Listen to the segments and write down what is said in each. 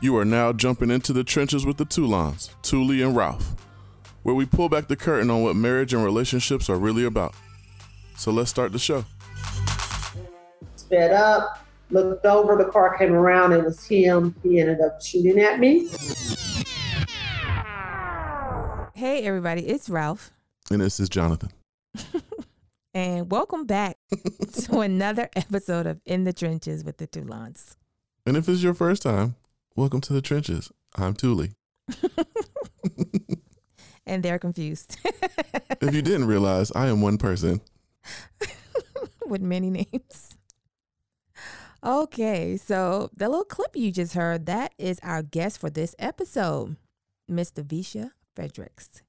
You are now jumping into the trenches with the Toulons, Touly and Ralph, where we pull back the curtain on what marriage and relationships are really about. So let's start the show. Sped up, looked over, the car came around, it was him. He ended up shooting at me. Hey, everybody, it's Ralph. And this is Jonathan. and welcome back to another episode of In the Trenches with the Toulons. And if it's your first time, welcome to the trenches. I'm Touly. and they're confused. if you didn't realize, I am one person with many names. Okay, so the little clip you just heard, that is our guest for this episode, Miss Visha Fredericks.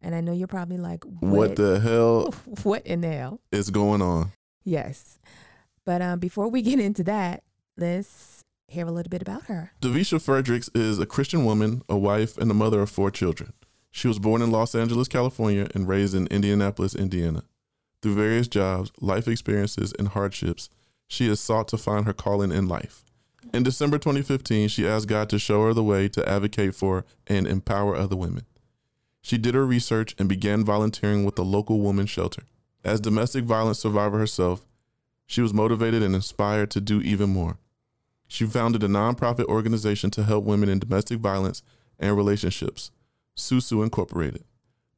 And I know you're probably like, what, what the hell? what in the hell is going on? Yes. But um, before we get into that, let's hear a little bit about her. Davisha Fredericks is a Christian woman, a wife, and a mother of four children. She was born in Los Angeles, California, and raised in Indianapolis, Indiana. Through various jobs, life experiences, and hardships, she has sought to find her calling in life. In December 2015, she asked God to show her the way to advocate for and empower other women. She did her research and began volunteering with a local women's shelter. As domestic violence survivor herself, she was motivated and inspired to do even more. She founded a nonprofit organization to help women in domestic violence and relationships, Susu Incorporated.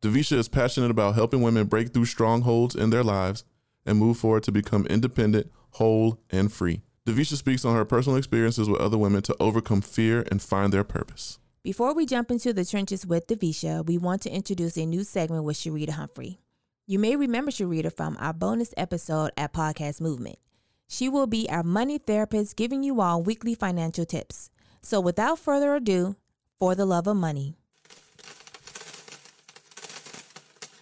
Davisha is passionate about helping women break through strongholds in their lives and move forward to become independent, whole, and free. Davisha speaks on her personal experiences with other women to overcome fear and find their purpose. Before we jump into the trenches with Davisha, we want to introduce a new segment with Sharita Humphrey. You may remember Sharita from our bonus episode at Podcast Movement. She will be our money therapist, giving you all weekly financial tips. So, without further ado, for the love of money.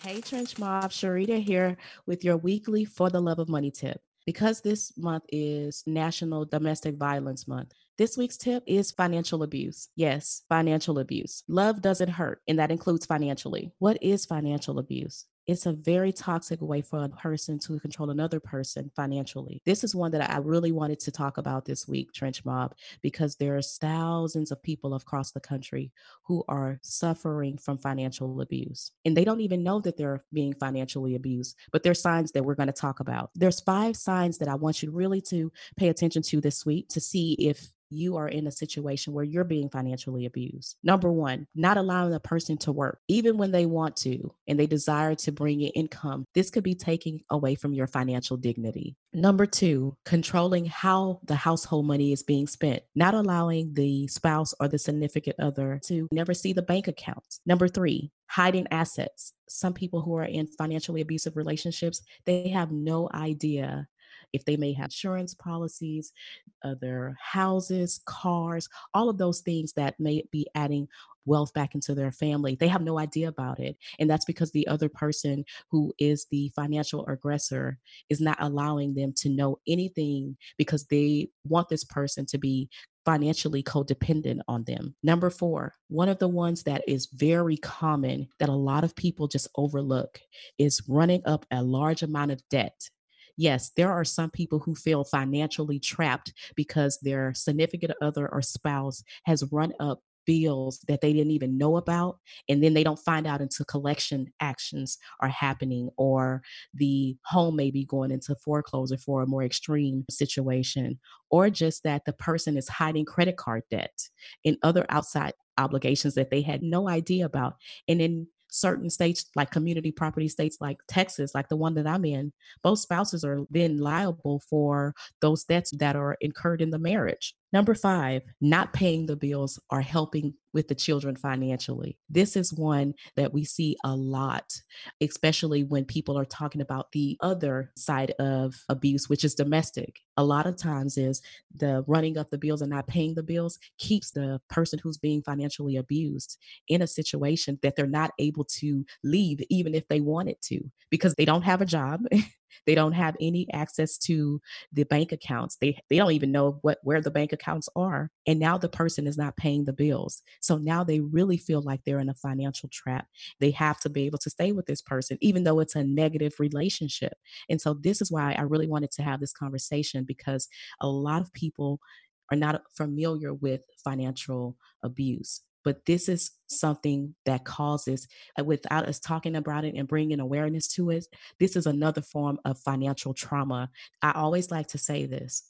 Hey, Trench Mob, Sharita here with your weekly For the Love of Money tip. Because this month is National Domestic Violence Month, this week's tip is financial abuse. Yes, financial abuse. Love doesn't hurt, and that includes financially. What is financial abuse? It's a very toxic way for a person to control another person financially. This is one that I really wanted to talk about this week, Trench Mob, because there's thousands of people across the country who are suffering from financial abuse. And they don't even know that they're being financially abused, but there's signs that we're going to talk about. There's five signs that I want you really to pay attention to this week to see if you are in a situation where you're being financially abused. Number one, not allowing a person to work, even when they want to and they desire to bring in income. This could be taking away from your financial dignity. Number two, controlling how the household money is being spent, not allowing the spouse or the significant other to never see the bank accounts. Number three, hiding assets. Some people who are in financially abusive relationships, they have no idea if they may have insurance policies, other houses, cars, all of those things that may be adding wealth back into their family. They have no idea about it. And that's because the other person who is the financial aggressor is not allowing them to know anything because they want this person to be financially codependent on them. Number four, one of the ones that is very common that a lot of people just overlook is running up a large amount of debt yes, there are some people who feel financially trapped because their significant other or spouse has run up bills that they didn't even know about and then they don't find out until collection actions are happening or the home may be going into foreclosure for a more extreme situation or just that the person is hiding credit card debt and other outside obligations that they had no idea about and then certain states like community property states like Texas, like the one that I'm in, both spouses are then liable for those debts that are incurred in the marriage. Number five, not paying the bills or helping with the children financially. This is one that we see a lot, especially when people are talking about the other side of abuse, which is domestic. A lot of times is the running up the bills and not paying the bills keeps the person who's being financially abused in a situation that they're not able to leave even if they wanted to because they don't have a job They don't have any access to the bank accounts. They they don't even know what where the bank accounts are. And now the person is not paying the bills. So now they really feel like they're in a financial trap. They have to be able to stay with this person even though it's a negative relationship. And so this is why I really wanted to have this conversation because a lot of people are not familiar with financial abuse but this is something that causes uh, without us talking about it and bringing awareness to it this is another form of financial trauma i always like to say this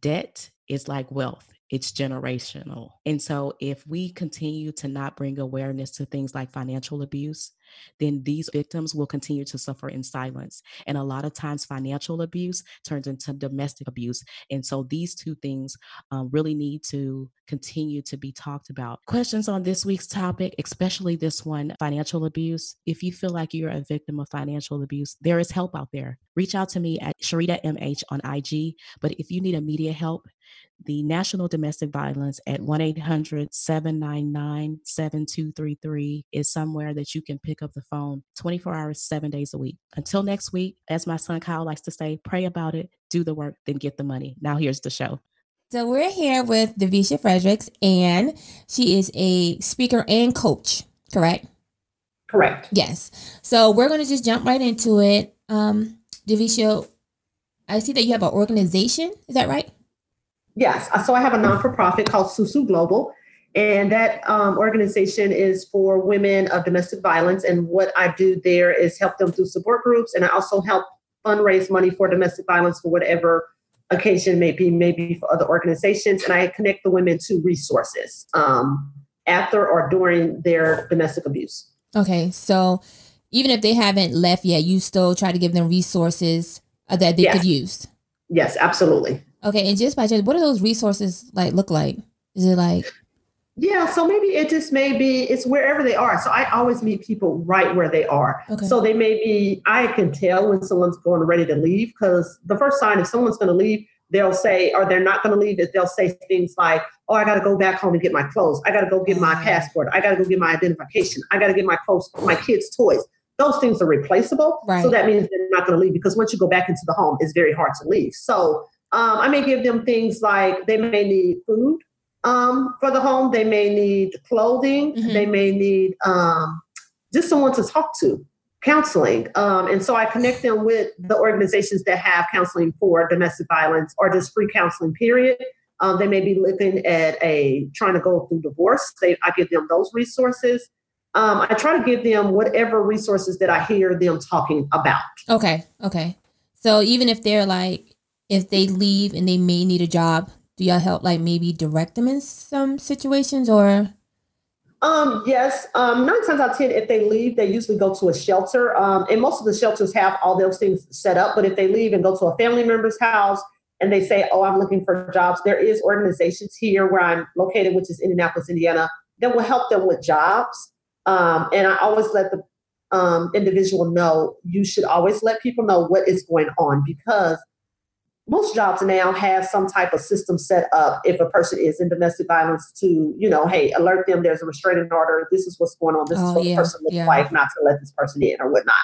debt is like wealth it's generational. And so, if we continue to not bring awareness to things like financial abuse, then these victims will continue to suffer in silence. And a lot of times, financial abuse turns into domestic abuse. And so, these two things um, really need to continue to be talked about. Questions on this week's topic, especially this one financial abuse. If you feel like you're a victim of financial abuse, there is help out there. Reach out to me at Sharita MH on IG. But if you need immediate help, the National Domestic Violence at 1 800 799 7233 is somewhere that you can pick up the phone 24 hours, seven days a week. Until next week, as my son Kyle likes to say, pray about it, do the work, then get the money. Now, here's the show. So, we're here with Davisha Fredericks, and she is a speaker and coach, correct? Correct. Yes. So, we're going to just jump right into it. Um, Davisha, I see that you have an organization. Is that right? Yes. So I have a non for profit called Susu Global. And that um, organization is for women of domestic violence. And what I do there is help them through support groups. And I also help fundraise money for domestic violence for whatever occasion may be, maybe for other organizations. And I connect the women to resources um, after or during their domestic abuse. Okay. So even if they haven't left yet, you still try to give them resources uh, that they yes. could use. Yes, absolutely. Okay, and just by chance, what do those resources like look like? Is it like yeah, so maybe it just may be it's wherever they are. So I always meet people right where they are. Okay. So they may be I can tell when someone's going ready to leave because the first sign if someone's going to leave, they'll say or they're not going to leave is they'll say things like, "Oh, I got to go back home and get my clothes. I got to go get my passport. I got to go get my identification. I got to get my clothes, my kids' toys." Those things are replaceable. Right. So that means they're not going to leave because once you go back into the home, it's very hard to leave. So um, I may give them things like they may need food um, for the home, they may need clothing, mm-hmm. they may need um, just someone to talk to, counseling. Um, and so I connect them with the organizations that have counseling for domestic violence or just free counseling, period. Um, they may be looking at a trying to go through divorce. They, I give them those resources. Um, I try to give them whatever resources that I hear them talking about. Okay. Okay. So even if they're like if they leave and they may need a job, do y'all help like maybe direct them in some situations or? Um, yes. Um, nine times out of ten, if they leave, they usually go to a shelter. Um, and most of the shelters have all those things set up. But if they leave and go to a family member's house and they say, "Oh, I'm looking for jobs," there is organizations here where I'm located, which is Indianapolis, Indiana, that will help them with jobs. Um, and I always let the um, individual know you should always let people know what is going on because most jobs now have some type of system set up if a person is in domestic violence to, you know, hey, alert them there's a restraining order. This is what's going on. This oh, is what yeah, the person looks yeah. like, not to let this person in or whatnot.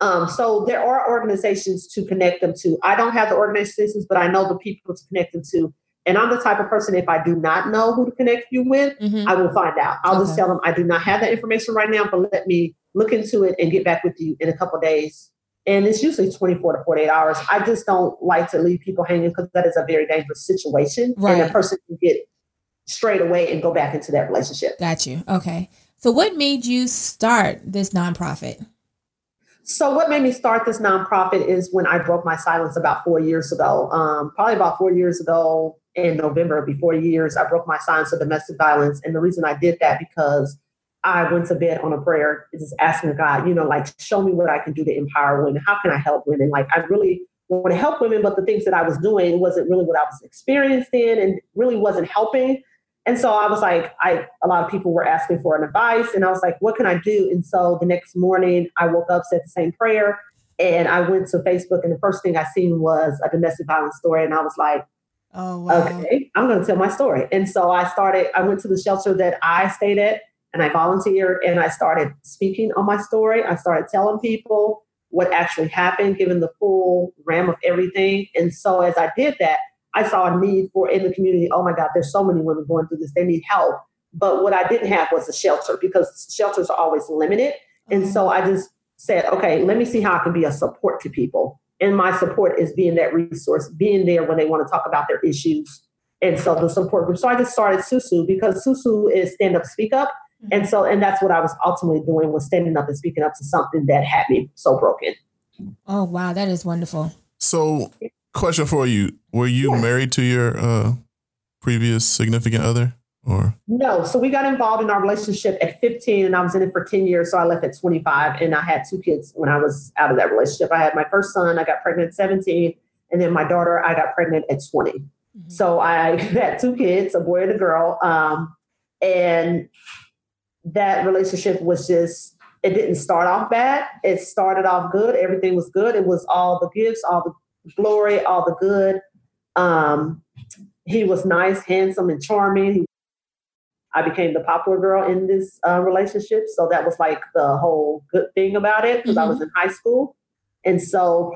Um, so there are organizations to connect them to. I don't have the organizations, but I know the people to connect them to. And I'm the type of person, if I do not know who to connect you with, mm-hmm. I will find out. I'll okay. just tell them I do not have that information right now, but let me look into it and get back with you in a couple days and it's usually 24 to 48 hours. I just don't like to leave people hanging because that is a very dangerous situation. Right. And a person can get straight away and go back into that relationship. Got you. Okay. So, what made you start this nonprofit? So, what made me start this nonprofit is when I broke my silence about four years ago. Um, probably about four years ago in November, before years, I broke my silence of domestic violence. And the reason I did that because I went to bed on a prayer, just asking God, you know, like, show me what I can do to empower women. How can I help women? Like, I really want to help women, but the things that I was doing wasn't really what I was experienced in and really wasn't helping. And so I was like, I a lot of people were asking for an advice, and I was like, what can I do? And so the next morning, I woke up, said the same prayer, and I went to Facebook, and the first thing I seen was a domestic violence story, and I was like, oh, wow. okay, I'm going to tell my story. And so I started. I went to the shelter that I stayed at and I volunteered and I started speaking on my story. I started telling people what actually happened, given the full ram of everything. And so as I did that, I saw a need for in the community. Oh my God, there's so many women going through this. They need help. But what I didn't have was a shelter because shelters are always limited. And mm-hmm. so I just said, okay, let me see how I can be a support to people. And my support is being that resource, being there when they want to talk about their issues, And so the support group. So I just started Susu because Susu is stand up, speak up. Mm-hmm. And so, and that's what I was ultimately doing was standing up and speaking up to something that had me so broken. Oh, wow. That is wonderful. So question for you. Were you yeah. married to your uh, previous significant other? Or no, so we got involved in our relationship at 15 and I was in it for 10 years. So I left at 25 and I had two kids when I was out of that relationship. I had my first son, I got pregnant at 17, and then my daughter, I got pregnant at 20. Mm-hmm. So I had two kids, a boy and a girl. Um, and that relationship was just, it didn't start off bad. It started off good. Everything was good. It was all the gifts, all the glory, all the good. Um, he was nice, handsome, and charming. I became the popular girl in this uh, relationship. So that was like the whole good thing about it because mm-hmm. I was in high school. And so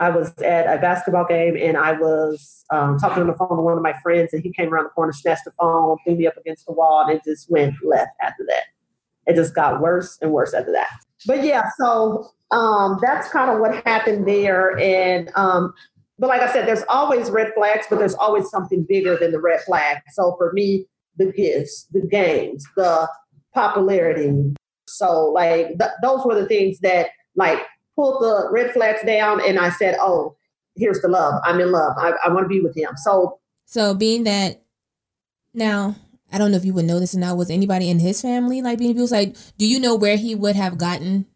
I was at a basketball game and I was um, talking on the phone to one of my friends, and he came around the corner, snatched the phone, threw me up against the wall, and it just went left after that. It just got worse and worse after that. But yeah, so um, that's kind of what happened there. And um, but like I said, there's always red flags, but there's always something bigger than the red flag. So for me, the gifts, the games, the popularity. So like th- those were the things that like pulled the red flags down, and I said, "Oh, here's the love. I'm in love. I, I want to be with him." So, so being that now, I don't know if you would know this or not. Was anybody in his family like being abused? Like, do you know where he would have gotten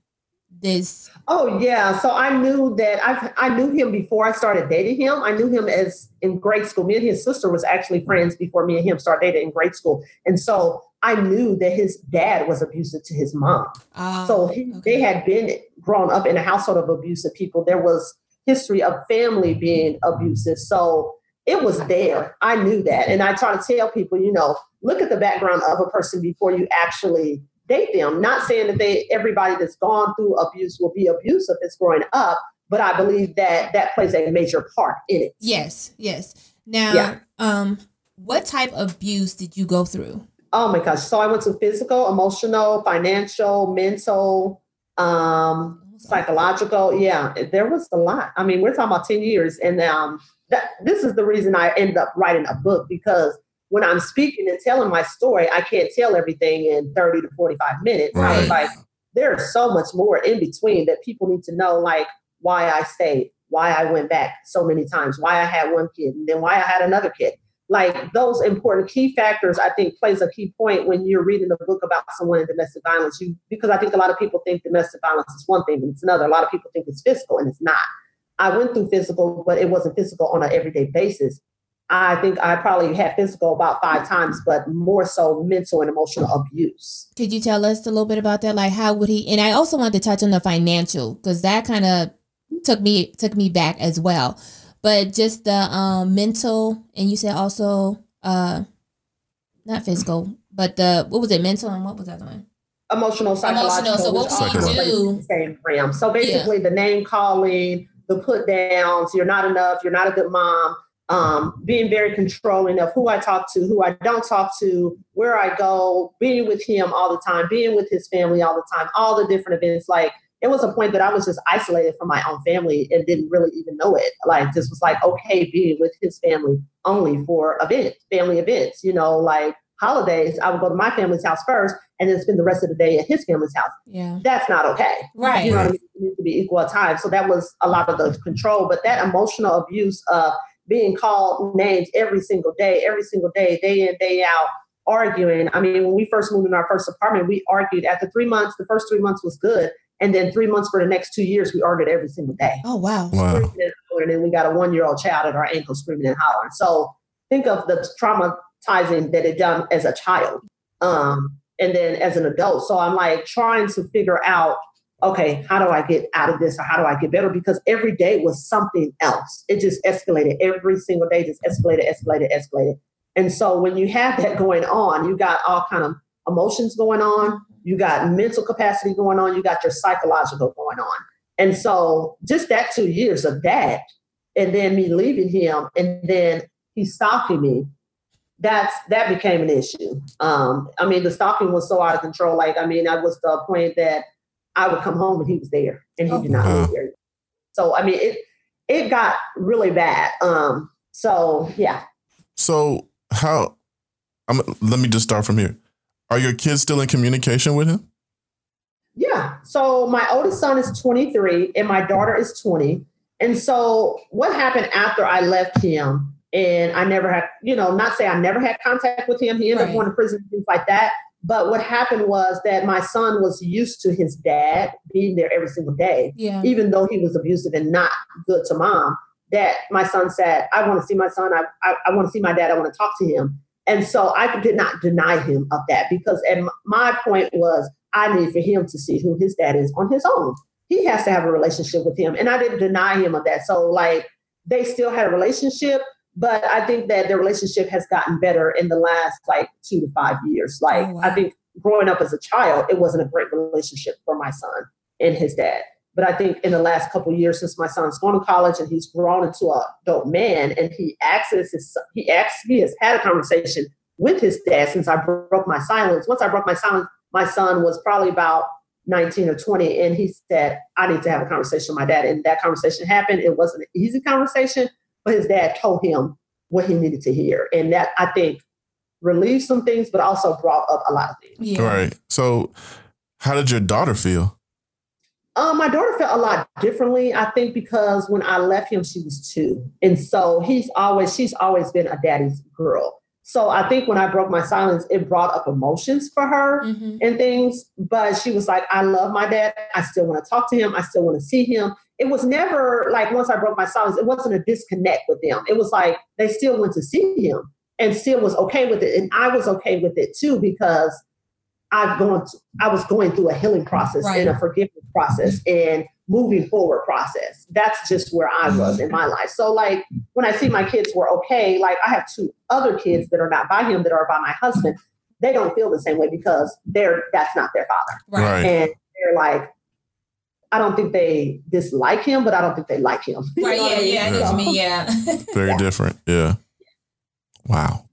this? Oh yeah, so I knew that I I knew him before I started dating him. I knew him as in grade school. Me and his sister was actually friends before me and him started dating in grade school, and so I knew that his dad was abusive to his mom. Oh, so he, okay. they had been grown up in a household of abusive people. There was history of family being abusive, so it was there. I knew that, and I try to tell people, you know, look at the background of a person before you actually date them. Not saying that they everybody that's gone through abuse will be abusive as growing up, but I believe that that plays a major part in it. Yes, yes. Now, yeah. um, what type of abuse did you go through? Oh my gosh! So I went to physical, emotional, financial, mental, um, psychological. Yeah, there was a lot. I mean, we're talking about ten years, and um, that this is the reason I end up writing a book because when I'm speaking and telling my story, I can't tell everything in 30 to 45 minutes. Right. Like there's so much more in between that people need to know, like why I stayed, why I went back so many times, why I had one kid, and then why I had another kid. Like those important key factors, I think plays a key point when you're reading a book about someone in domestic violence. You because I think a lot of people think domestic violence is one thing and it's another. A lot of people think it's physical and it's not. I went through physical, but it wasn't physical on an everyday basis. I think I probably had physical about five times, but more so mental and emotional abuse. Could you tell us a little bit about that? Like, how would he? And I also wanted to touch on the financial because that kind of took me took me back as well. But just the um, mental, and you said also uh, not physical, but the what was it? Mental and what was that one? Emotional, psychological. Emotional. So what we do? Same realm. So basically, yeah. the name calling, the put downs. You're not enough. You're not a good mom um, being very controlling of who I talk to, who I don't talk to, where I go, being with him all the time, being with his family all the time, all the different events. Like it was a point that I was just isolated from my own family and didn't really even know it. Like just was like okay being with his family only for events, family events, you know, like holidays, I would go to my family's house first and then spend the rest of the day at his family's house. Yeah. That's not okay. Right. You know what I mean? It needs to be equal time. So that was a lot of the control. But that emotional abuse of being called names every single day, every single day, day in, day out, arguing. I mean, when we first moved in our first apartment, we argued after three months, the first three months was good. And then three months for the next two years, we argued every single day. Oh, wow. wow. And then we got a one year old child at our ankle screaming and hollering. So think of the traumatizing that it done as a child um, and then as an adult. So I'm like trying to figure out okay, how do I get out of this or how do I get better? Because every day was something else. It just escalated every single day, just escalated, escalated, escalated. And so when you have that going on, you got all kind of emotions going on, you got mental capacity going on, you got your psychological going on. And so just that two years of that, and then me leaving him, and then he stalking me, that's that became an issue. Um, I mean, the stalking was so out of control. Like, I mean, I was the point that I would come home and he was there and he oh, did not live there. So I mean it it got really bad. Um so yeah. So how? I'm, let me just start from here. Are your kids still in communication with him? Yeah. So my oldest son is 23 and my daughter is 20. And so what happened after I left him and I never had, you know, not say I never had contact with him. He ended right. up going to prison, things like that. But what happened was that my son was used to his dad being there every single day, yeah. even though he was abusive and not good to mom. That my son said, I want to see my son. I, I, I want to see my dad. I want to talk to him. And so I did not deny him of that because, and my point was, I need for him to see who his dad is on his own. He has to have a relationship with him. And I didn't deny him of that. So, like, they still had a relationship, but I think that the relationship has gotten better in the last like two to five years. Like, oh, wow. I think growing up as a child, it wasn't a great relationship for my son and his dad. But I think in the last couple years, since my son's gone to college and he's grown into a adult man, and he accesses his, he acts, he has had a conversation with his dad since I broke my silence. Once I broke my silence, my son was probably about 19 or 20, and he said, "I need to have a conversation with my dad." And that conversation happened. It wasn't an easy conversation, but his dad told him what he needed to hear, and that I think relieved some things, but also brought up a lot of things. Yeah. Right. So, how did your daughter feel? Um, my daughter felt a lot differently. I think because when I left him, she was two, and so he's always she's always been a daddy's girl. So I think when I broke my silence, it brought up emotions for her mm-hmm. and things. But she was like, I love my dad. I still want to talk to him. I still want to see him. It was never like once I broke my silence, it wasn't a disconnect with them. It was like they still went to see him and still was okay with it. And I was okay with it too because I've gone to, I was going through a healing process right. and a forgiveness process and moving forward process. That's just where I was in my life. So like when I see my kids were okay, like I have two other kids that are not by him that are by my husband. They don't feel the same way because they're that's not their father. Right. And they're like, I don't think they dislike him, but I don't think they like him. Right. yeah, yeah, yeah. Me, yeah. Very yeah. different. Yeah. Wow.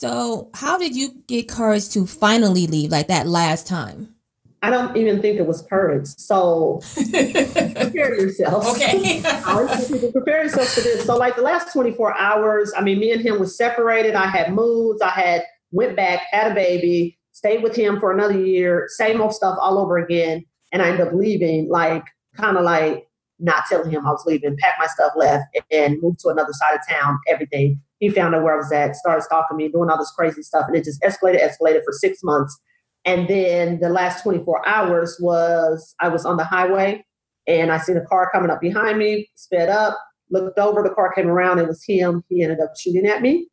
So, how did you get courage to finally leave like that last time? I don't even think it was courage. So, prepare yourself. Okay. prepare yourself for this. So, like the last 24 hours, I mean, me and him was separated. I had moved. I had went back, had a baby, stayed with him for another year, same old stuff all over again. And I ended up leaving, like, kind of like not telling him I was leaving, packed my stuff, left, and moved to another side of town, everything. He found out where I was at, started stalking me, doing all this crazy stuff. And it just escalated, escalated for six months. And then the last 24 hours was I was on the highway and I seen a car coming up behind me, sped up, looked over, the car came around, it was him. He ended up shooting at me.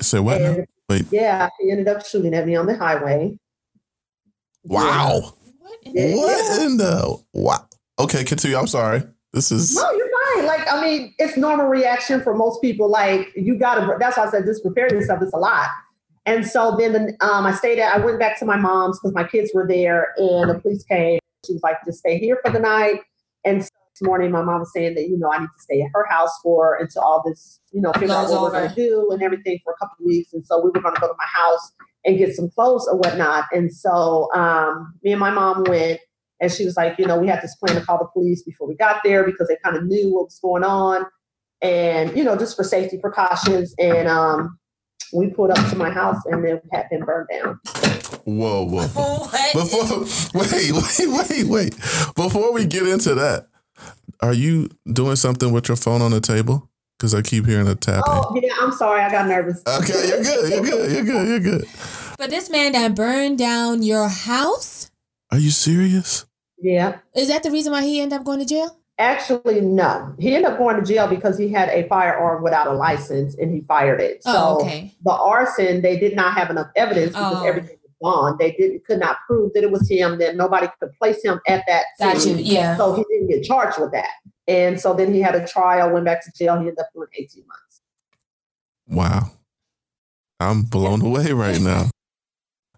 So what? And, Wait. Yeah, he ended up shooting at me on the highway. Wow. Yeah. What in the wow? Okay, continue. I'm sorry. This is no, you're fine. Like, I mean, it's normal reaction for most people. Like, you gotta. That's why I said just prepare yourself. It's a lot. And so then um, I stayed at. I went back to my mom's because my kids were there, and the police came. She was like, "Just stay here for the night." And so this morning, my mom was saying that you know I need to stay at her house for until all this, you know, figure out what we're going to do and everything for a couple of weeks. And so we were going to go to my house and get some clothes or whatnot. And so um, me and my mom went and she was like, you know, we had this plan to call the police before we got there because they kind of knew what was going on. And, you know, just for safety precautions. And um, we pulled up to my house and it had been burned down. Whoa, whoa. Before wait, wait, wait, wait. Before we get into that, are you doing something with your phone on the table? Because I keep hearing a tapping. Oh, yeah, I'm sorry. I got nervous. Okay, you're good. You're good. You're good. You're good. But this man that burned down your house? Are you serious? Yeah. Is that the reason why he ended up going to jail? Actually, no. He ended up going to jail because he had a firearm without a license and he fired it. Oh, so okay. the arson, they did not have enough evidence because Oh. everything was gone. They didn't could not prove that it was him, that nobody could place him at that Got you. scene. Yeah. So he didn't get charged with that. And so then he had a trial, went back to jail. He ended up doing 18 months. Wow. I'm blown away right now.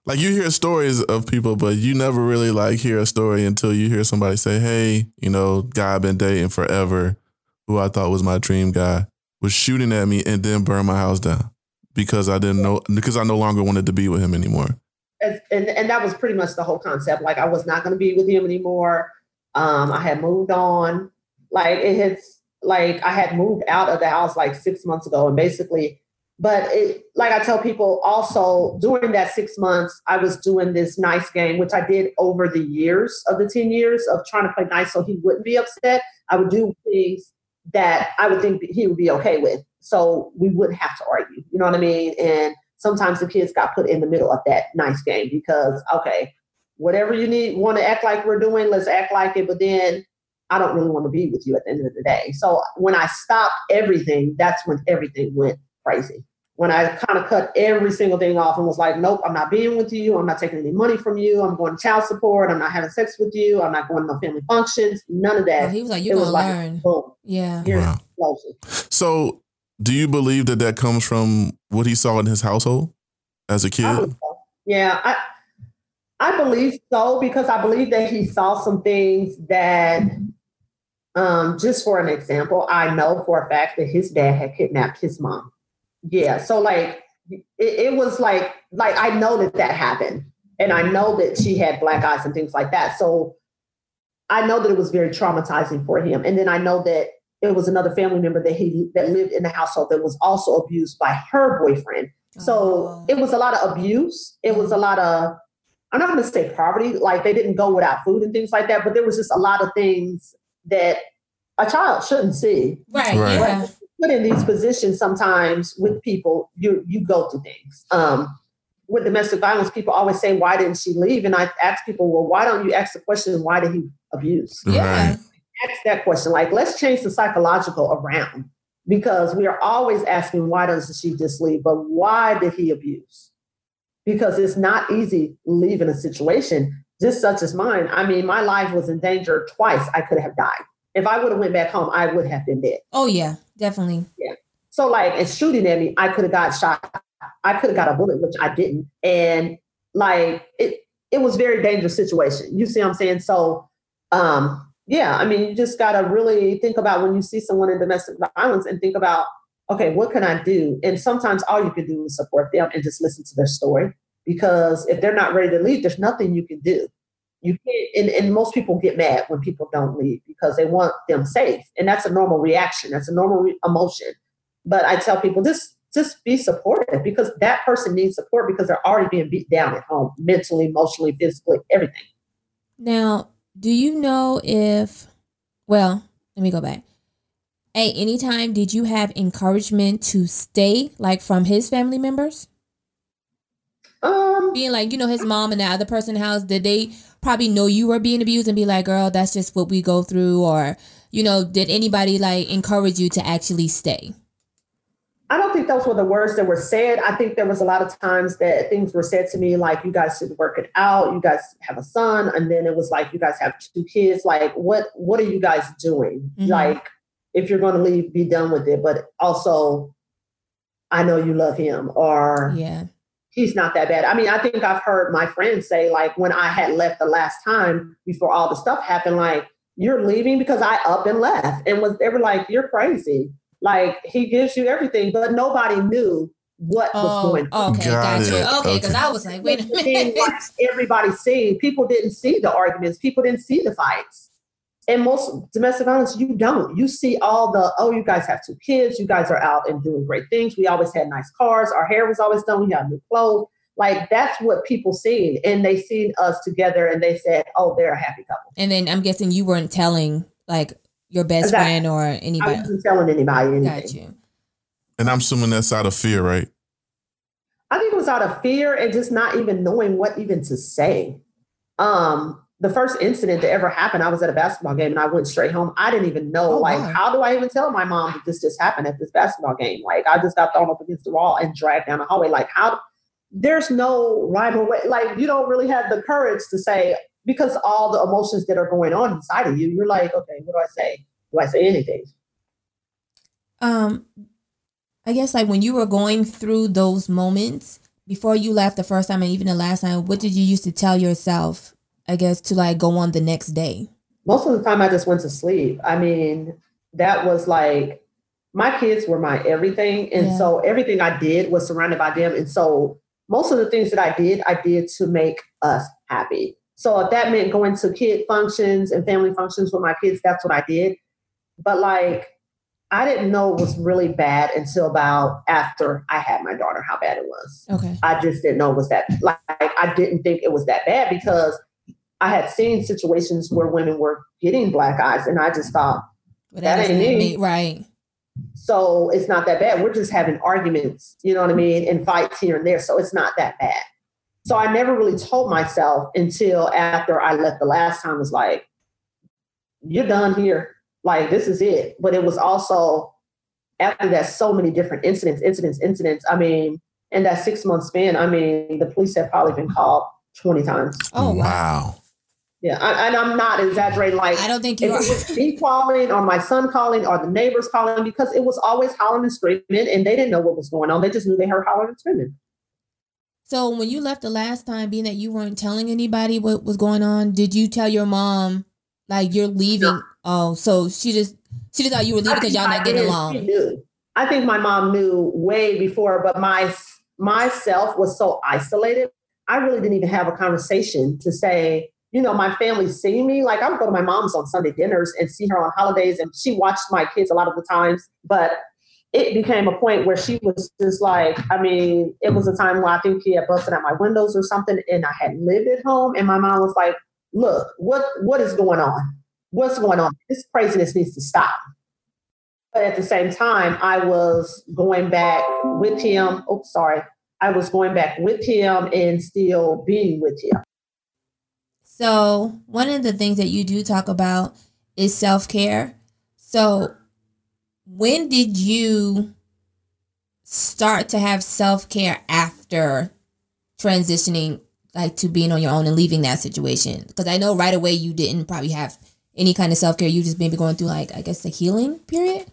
Like you hear stories of people, but you never really like hear a story until you hear somebody say, Hey, you know, guy I've been dating forever, who I thought was my dream guy, was shooting at me and then burned my house down because I didn't know because I no longer wanted to be with him anymore. and, and and that was pretty much the whole concept. Like I was not going to be with him anymore. Um, I had moved on. Like it had, like I had moved out of the house like six months ago, and basically but it, like I tell people, also during that six months, I was doing this nice game, which I did over the years of the 10 years of trying to play nice so he wouldn't be upset. I would do things that I would think he would be okay with. So we wouldn't have to argue. You know what I mean? And sometimes the kids got put in the middle of that nice game because, okay, whatever you need, want to act like we're doing, let's act like it. But then I don't really want to be with you at the end of the day. So when I stopped everything, that's when everything went crazy. When I kind of cut every single thing off and was like, nope, I'm not being with you. I'm not taking any money from you. I'm going to child support. I'm not having sex with you. I'm not going to no family functions. None of that. Oh, he was like, you're going to learn. Boom. Yeah. Wow. So do you believe that that comes from what he saw in his household as a kid? I yeah. I, I believe so because I believe that he saw some things that um, just for an example, I know for a fact that his dad had kidnapped his mom. Yeah, so like it, it, was like like I know that that happened, and I know that she had black eyes and things like that. So I know that it was very traumatizing for him, and then I know that it was another family member that he that lived in the household that was also abused by her boyfriend. So oh. it was a lot of abuse. It was a lot of I'm not going to say poverty, like they didn't go without food and things like that, but there was just a lot of things that a child shouldn't see. Right. right. Yeah. Put in these positions sometimes with people, you you go through things. Um, with domestic violence, people always say, "Why didn't she leave?" And I ask people, "Well, why don't you ask the question, why did he abuse?" Yeah. Ask that question. Like, let's change the psychological around because we are always asking, "Why doesn't she just leave?" But why did he abuse? Because it's not easy leaving a situation just such as mine. I mean, my life was in danger twice. I could have died if I would have went back home, I would have been dead. Oh yeah, definitely. Yeah. So like, it's shooting at me, I could have got shot. I could have got a bullet, which I didn't. And like, it it was very dangerous situation. You see what I'm saying? So, um, yeah, I mean, you just got to really think about when you see someone in domestic violence and think about, okay, what can I do? And sometimes all you can do is support them and just listen to their story because if they're not ready to leave, there's nothing you can do you can't and, and most people get mad when people don't leave because they want them safe and that's a normal reaction that's a normal re- emotion. But i tell people just just be supportive because that person needs support because they're already being beat down at home mentally emotionally physically everything. Now do you know if well let me go back. Hey anytime did you have encouragement to stay like from his family members um, being like, you know, his mom and the other person in the house, did they probably know you were being abused and be like, girl, that's just what we go through? Or, you know, did anybody like encourage you to actually stay? I don't think those were the words that were said. I think there was a lot of times that things were said to me like, you guys should work it out. You guys have a son. And then it was like, you guys have two kids. Like, what, what are you guys doing? Mm-hmm. Like, if you're going to leave, be done with it. But also, I know you love him or yeah he's not that bad. I mean, I think I've heard my friends say, like, when I had left the last time before all the stuff happened, like, you're leaving because I up and left. And was they were like, you're crazy. Like, he gives you everything, but nobody knew what oh, was going on. Okay, got gotcha. Okay, because okay. I was like, wait a minute. Everybody seen, people didn't see the arguments, people didn't see the fights and most domestic violence, you don't. You see all the, oh, you guys have two kids, you guys are out and doing great things. We always had nice cars, our hair was always done, we had new clothes. Like that's what people seen. And they seen us together and they said, oh, they're a happy couple. And then I'm guessing you weren't telling like your best exactly. friend or anybody. I wasn't telling anybody anything. Got you. And I'm assuming that's out of fear, right? I think it was out of fear and just not even knowing what even to say. Um, the first incident that ever happened, I was at a basketball game and I went straight home. I didn't even know, oh, like, wow. how do I even tell my mom that this just happened at this basketball game? Like, I just got thrown up against the wall and dragged down the hallway. Like, how? There's no rhyme or way. Like, you don't really have the courage to say because all the emotions that are going on inside of you. You're like, okay, what do I say? Do I say anything? Um, I guess like when you were going through those moments before you left the first time and even the last time, what did you used to tell yourself I guess, to like go on the next day? Most of the time, I just went to sleep. I mean, that was like my kids were my everything. And yeah. so everything I did was surrounded by them. And so most of the things that I did, I did to make us happy. So if that meant going to kid functions and family functions with my kids, that's what I did. But like, I didn't know it was really bad until about after I had my daughter, how bad it was. Okay. I just didn't know it was that, like, I didn't think it was that bad because I had seen situations where women were getting black eyes, and I just thought, Well, That ain't me. make- Right. so it's not that bad. We're just having arguments, you know what I mean, and fights here and there. So it's not that bad. So I never really told myself until after I left the last time, was like, you're done here. Like, this is it. But it was also after that, so many different incidents, incidents, incidents. I mean, in that six month span, I mean, the police have probably been called 20 times. Oh wow. Yeah. I, and I'm not exaggerating. Like, I don't think if you it are. was me calling or my son calling or the neighbors calling because it was always hollering and screaming and they didn't know what was going on. They just knew they heard hollering and screaming. So when you left the last time, being that you weren't telling anybody what was going on, did you tell your mom like you're leaving? No. Oh, so she just she just thought you were leaving because y'all not getting along. knew. I think my mom knew way before, but my myself was so isolated. I really didn't even have a conversation to say, you know, my family seeing me. Like I would go to my mom's on Sunday dinners and see her on holidays, and she watched my kids a lot of the times. But it became a point where she was just like, I mean, it was a time where I think he had busted at my windows or something, and I had lived at home, and my mom was like, "Look, what what is going on? What's going on? This craziness needs to stop." But at the same time, I was going back with him. Oh, sorry. I was going back with him and still being with him. So one of the things that you do talk about is self care. So when did you start to have self care after transitioning like to being on your own and leaving that situation? Because I know right away you didn't probably have any kind of self care. You just maybe going through like I guess the healing period.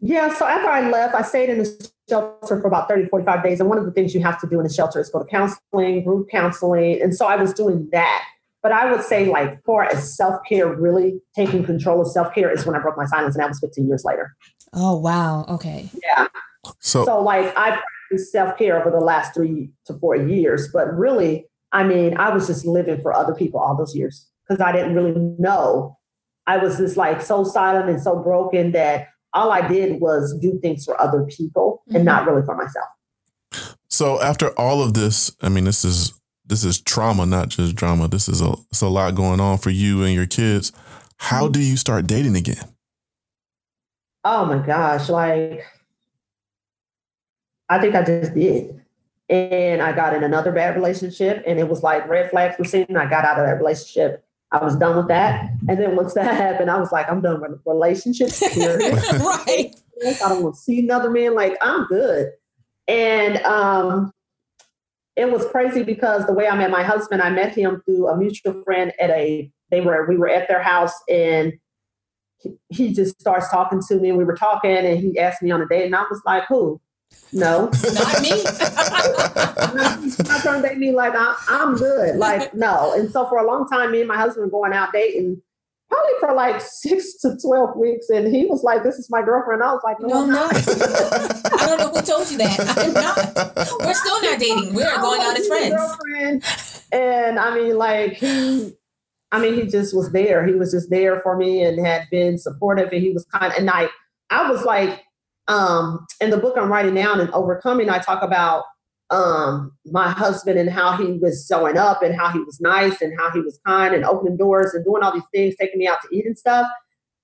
Yeah, so after I left, I stayed in the shelter for about 30, 45 days. And one of the things you have to do in the shelter is go to counseling, group counseling. And so I was doing that. But I would say, like, far as self care, really taking control of self care is when I broke my silence, and that was 15 years later. Oh wow. Okay. Yeah. So, So, like, I practiced self care over the last three to four years. But really, I mean, I was just living for other people all those years because I didn't really know. I was just like so silent and so broken that all I did was do things for other people Mhm. and not really for myself. so after all of this, I mean, this is this is trauma, not just drama. This is a it's a lot going on for you and your kids. How do you start dating again? Oh my gosh, like I think I just did. And I got in another bad relationship and it was like red flags were seen. I got out of that relationship. I was done with that. And then once that happened, I was like, I'm done with relationships. Right. I don't want to see another man. Like I'm good. And um, it was crazy because the way I met my husband, I met him through a mutual friend at a. They were we were at their house and he, he just starts talking to me and we were talking and he asked me on a date and I was like, who? No. Not me. I turned at me like I, I'm good. Like no. And so for a long time, me and my husband were going out dating, probably for like six to twelve weeks. And he was like, "This is my girlfriend." I was like, "No, No, I'm not." I don't know who told you that. I'm not. We're still not dating. We're going out as friends. Girlfriend. And I mean, like he, I mean, he just was there. He was just there for me and had been supportive. And he was kind. And I, I was like, um, in the book I'm writing now and overcoming, I talk about um my husband and how he was showing up and how he was nice and how he was kind and opening doors and doing all these things, taking me out to eat and stuff.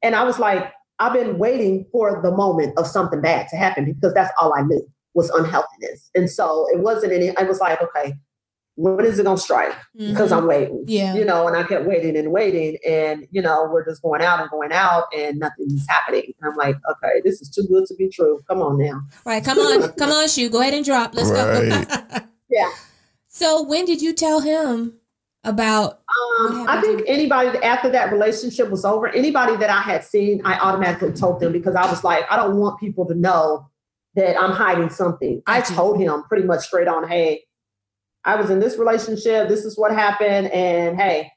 And I was like, I've been waiting for the moment of something bad to happen because that's all I knew was unhealthiness. And so it wasn't any, I was like, okay, when is it gonna strike? Because I'm waiting. Yeah. You know, and I kept waiting and waiting, and you know, we're just going out and going out, and nothing's happening. And I'm like, okay, this is too good to be true. Come on now. Right. Come on. Come on, Shu. Go ahead and drop. Let's go. Yeah. So when did you tell him about Um, I think anybody after that relationship was over, anybody that I had seen, I automatically told them because I was like, I don't want people to know that I'm hiding something. I told him pretty much straight on, hey, I was in this relationship. This is what happened, and hey,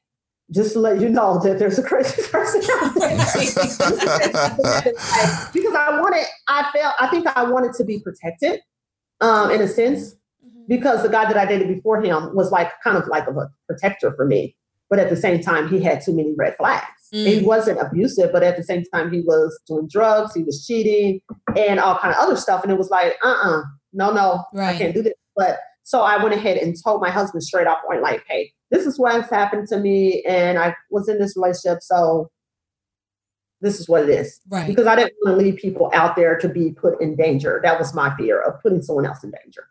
just to let you know that there's a crazy person out there. because I wanted, I felt, I think I wanted to be protected, um, in a sense because the guy that I dated before him was like kind of like a protector for me. But at the same time, he had too many red flags. Mm. He wasn't abusive, but at the same time, he was doing drugs, he was cheating, and all kind of other stuff. And it was like, uh, uh-uh, uh no, no, right. I can't do this. But so I went ahead and told my husband straight off point, like, hey, this is what has happened to me, and I was in this relationship, so this is what it is. Right. Because I didn't want to leave people out there to be put in danger. That was my fear of putting someone else in danger.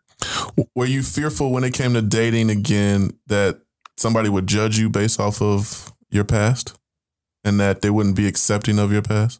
Were you fearful when it came to dating again that somebody would judge you based off of your past and that they wouldn't be accepting of your past?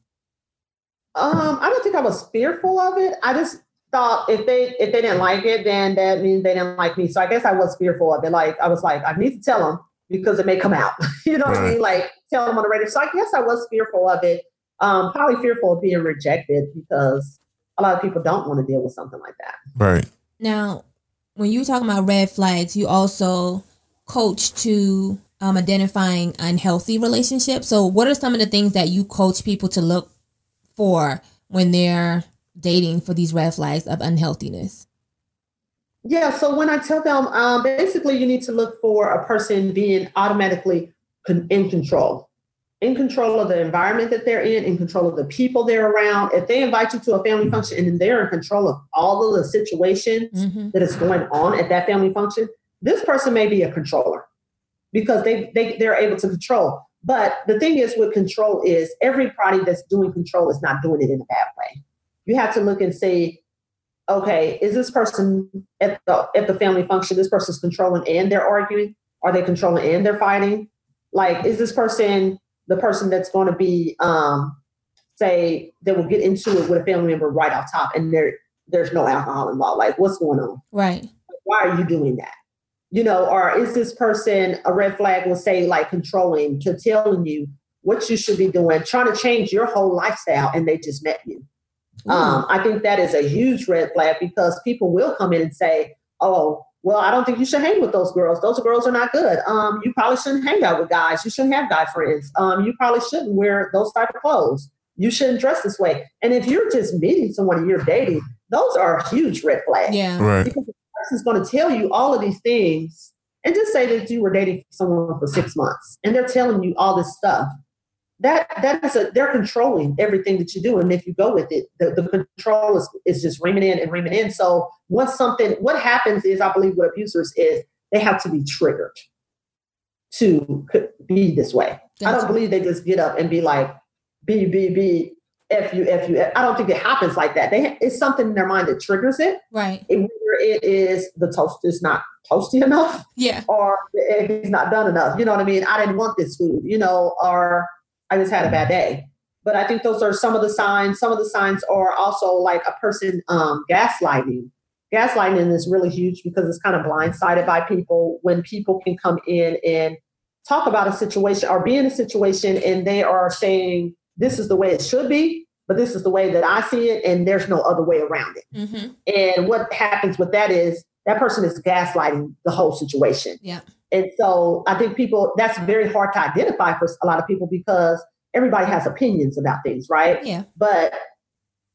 Um, I don't think I was fearful of it. I just thought if they if they didn't like it, then that means they didn't like me. So I guess I was fearful of it. Like I was like, I need to tell them because it may come out. you know right. what I mean? Like tell them on the radio. So I guess I was fearful of it. Um, probably fearful of being rejected because a lot of people don't want to deal with something like that. Right. Now, when you talk about red flags, you also coach to um, identifying unhealthy relationships. So, what are some of the things that you coach people to look for when they're dating for these red flags of unhealthiness? Yeah, so when I tell them, um, basically, you need to look for a person being automatically con- in control, in control of the environment that they're in, in control of the people they're around. If they invite you to a family function and they're in control of all of the situations mm-hmm. that is going on at that family function, this person may be a controller because they, they they're able to control. But the thing is with control is everybody that's doing control is not doing it in a bad way. You have to look and say, okay, is this person at the at the family function, this person's controlling and they're arguing? Are they controlling and they're fighting? Like, is this person the person that's going to be um say they will get into it with a family member right off top and there there's no alcohol involved? Like, what's going on? Right. Why are you doing that? you know, or is this person a red flag will say like controlling to telling you what you should be doing, trying to change your whole lifestyle and they just met you. Um, I think that is a huge red flag because people will come in and say, Oh, well, I don't think you should hang with those girls. Those girls are not good. Um, you probably shouldn't hang out with guys. You shouldn't have guy friends. Um, you probably shouldn't wear those type of clothes. You shouldn't dress this way. And if you're just meeting someone and you're dating, those are huge red flags. Yeah. Right. Because the person's going to tell you all of these things and just say that you were dating someone for six months and they're telling you all this stuff that that is a they're controlling everything that you do and if you go with it the, the control is, is just reaming in and reaming in so once something what happens is i believe what abusers is they have to be triggered to be this way i don't believe they just get up and be like b b b F you, F you. I don't think it happens like that. They it's something in their mind that triggers it. Right. It, it is the toast is not toasty enough. Yeah. Or it's not done enough. You know what I mean? I didn't want this food, you know, or I just had a bad day. But I think those are some of the signs. Some of the signs are also like a person um, gaslighting. Gaslighting is really huge because it's kind of blindsided by people when people can come in and talk about a situation or be in a situation and they are saying, this is the way it should be, but this is the way that I see it, and there's no other way around it. Mm-hmm. And what happens with that is that person is gaslighting the whole situation. Yeah. And so I think people that's very hard to identify for a lot of people because everybody has opinions about things, right? Yeah. But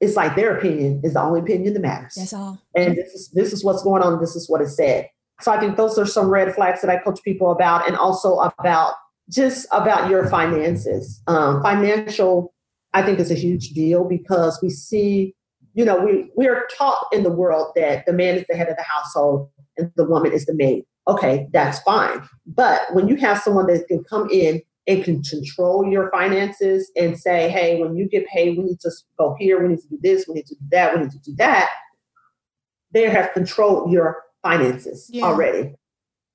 it's like their opinion is the only opinion that matters. That's all. And this is this is what's going on. This is what is said. So I think those are some red flags that I coach people about, and also about just about your finances. Um, financial, I think, is a huge deal because we see, you know, we we are taught in the world that the man is the head of the household and the woman is the maid. Okay, that's fine. But when you have someone that can come in and can control your finances and say, hey, when you get paid, we need to go here, we need to do this, we need to do that, we need to do that. They have controlled your finances yeah. already.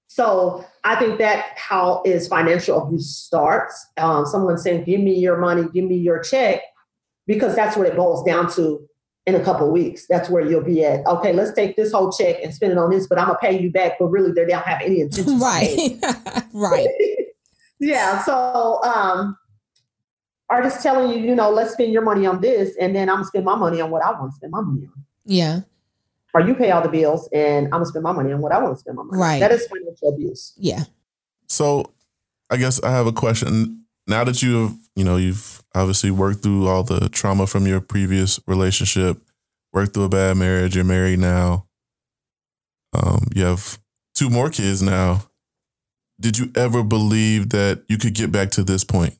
So I think that how is financial abuse starts. Um, someone saying, "Give me your money, give me your check," because that's what it boils down to. In a couple weeks, that's where you'll be at. Okay, let's take this whole check and spend it on this, but I'm gonna pay you back. But really, they don't have any intention. Right, right. yeah. So, um, are just telling you, you know, let's spend your money on this, and then I'm gonna spend my money on what I want to spend my money on. Yeah or you pay all the bills and I'm gonna spend my money on what I want to spend my money. Right. That is financial abuse. Yeah. So I guess I have a question. Now that you have, you know, you've obviously worked through all the trauma from your previous relationship, worked through a bad marriage, you're married now. Um, you have two more kids now. Did you ever believe that you could get back to this point?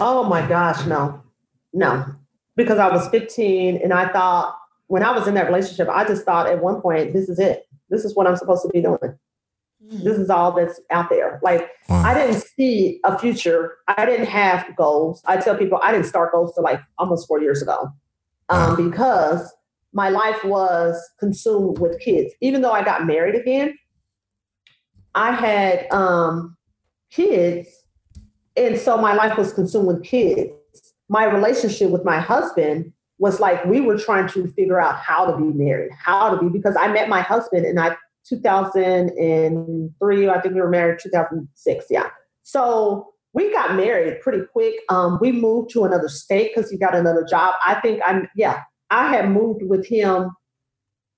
Oh my gosh, no, no, because I was 15 and I thought when I was in that relationship, I just thought at one point, this is it. This is what I'm supposed to be doing. This is all that's out there. Like wow. I didn't see a future. I didn't have goals. I tell people I didn't start goals till like almost four years ago, um, wow. because my life was consumed with kids. Even though I got married again, I had um, kids, and so my life was consumed with kids. My relationship with my husband was like we were trying to figure out how to be married, how to be because I met my husband and I 2003. I think we were married 2006. Yeah. So we got married pretty quick. Um, we moved to another state because he got another job. I think I'm yeah. I had moved with him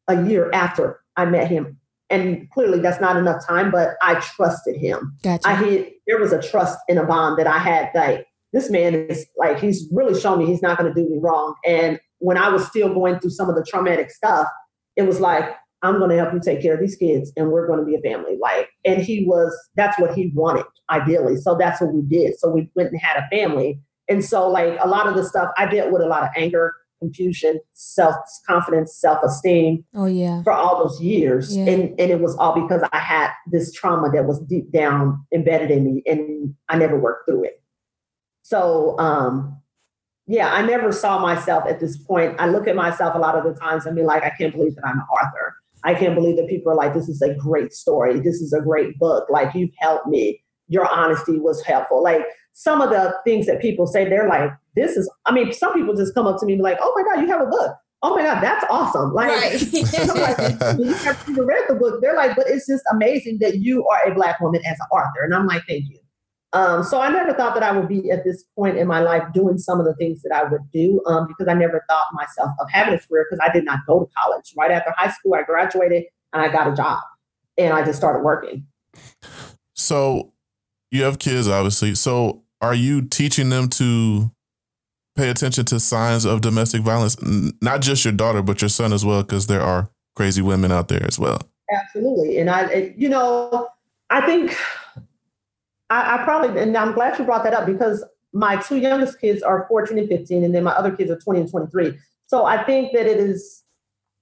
a year after I met him. And clearly that's not enough time, but I trusted him. Gotcha. I had there was a trust in a bond that I had like this man is like he's really shown me he's not going to do me wrong. And when I was still going through some of the traumatic stuff, it was like I'm going to help you take care of these kids, and we're going to be a family. Like, and he was that's what he wanted ideally. So that's what we did. So we went and had a family. And so like a lot of the stuff I dealt with a lot of anger, confusion, self confidence, self esteem. Oh yeah. For all those years, yeah. and and it was all because I had this trauma that was deep down embedded in me, and I never worked through it. So, um, yeah, I never saw myself at this point. I look at myself a lot of the times and be like, I can't believe that I'm an author. I can't believe that people are like, this is a great story. This is a great book. Like, you've helped me. Your honesty was helpful. Like, some of the things that people say, they're like, this is, I mean, some people just come up to me and be like, oh my God, you have a book. Oh my God, that's awesome. Like, right. like you have read the book. They're like, but it's just amazing that you are a Black woman as an author. And I'm like, thank you. Um, so I never thought that I would be at this point in my life doing some of the things that I would do um, because I never thought myself of having a career because I did not go to college. Right after high school, I graduated and I got a job and I just started working. So you have kids, obviously. So are you teaching them to pay attention to signs of domestic violence? Not just your daughter, but your son as well, because there are crazy women out there as well. Absolutely. And I, you know, I think I, I probably, and I'm glad you brought that up because my two youngest kids are 14 and 15, and then my other kids are 20 and 23. So I think that it is,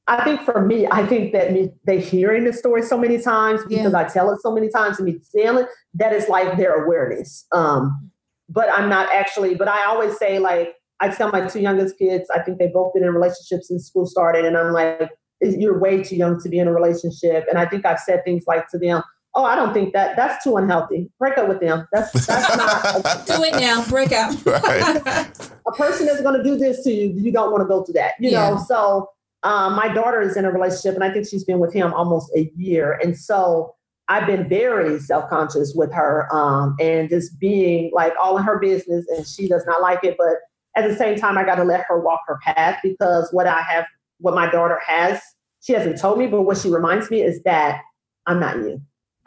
I think for me, I think that me they hearing the story so many times because yeah. I tell it so many times and me feeling that is like their awareness. Um, but I'm not actually, but I always say like I tell my two youngest kids, I think they've both been in relationships since school started, and I'm like, you're way too young to be in a relationship. And I think I've said things like to them, oh, I don't think that that's too unhealthy. Break up with them. That's that's not. do it now. Break up. a person is going to do this to you. You don't want to go through that. You yeah. know. So um, my daughter is in a relationship, and I think she's been with him almost a year, and so. I've been very self conscious with her um, and just being like all in her business, and she does not like it. But at the same time, I got to let her walk her path because what I have, what my daughter has, she hasn't told me, but what she reminds me is that I'm not you.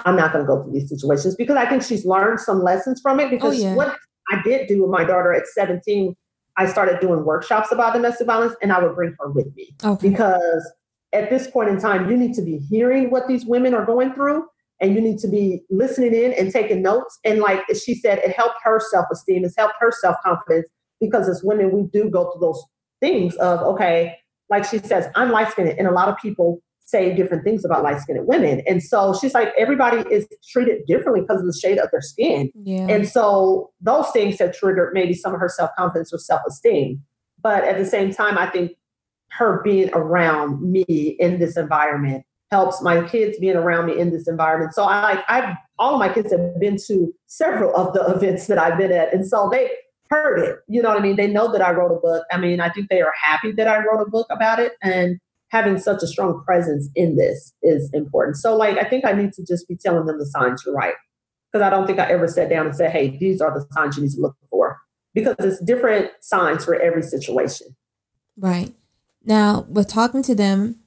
I'm not going to go through these situations because I think she's learned some lessons from it. Oh, because oh, yeah. what I did do with my daughter at 17, I started doing workshops about domestic violence and I would bring her with me. Okay. Because at this point in time, you need to be hearing what these women are going through and you need to be listening in and taking notes. And like she said, it helped her self esteem, it's helped her self confidence because as women, we do go through those things of, okay, like she says, I'm light skinned and a lot of people say different things about light skinned women. And so she's like, everybody is treated differently because of the shade of their skin. Yeah. And so those things have triggered maybe some of her self confidence or self esteem. But at the same time, I think her being around me in this environment helps my kids being around me in this environment. So I like I've all of my kids have been to several of the events that I've been at. And so they heard it. You know what I mean? They know that I wrote a book. I mean, I think they are happy that I wrote a book about it. And having such a strong presence in this is important. So, like, I think I need to just be telling them the signs to write because I don't think I ever sat down and said, hey, these are the signs you need to look for because it's different signs for every situation. Right. Now, with talking to them,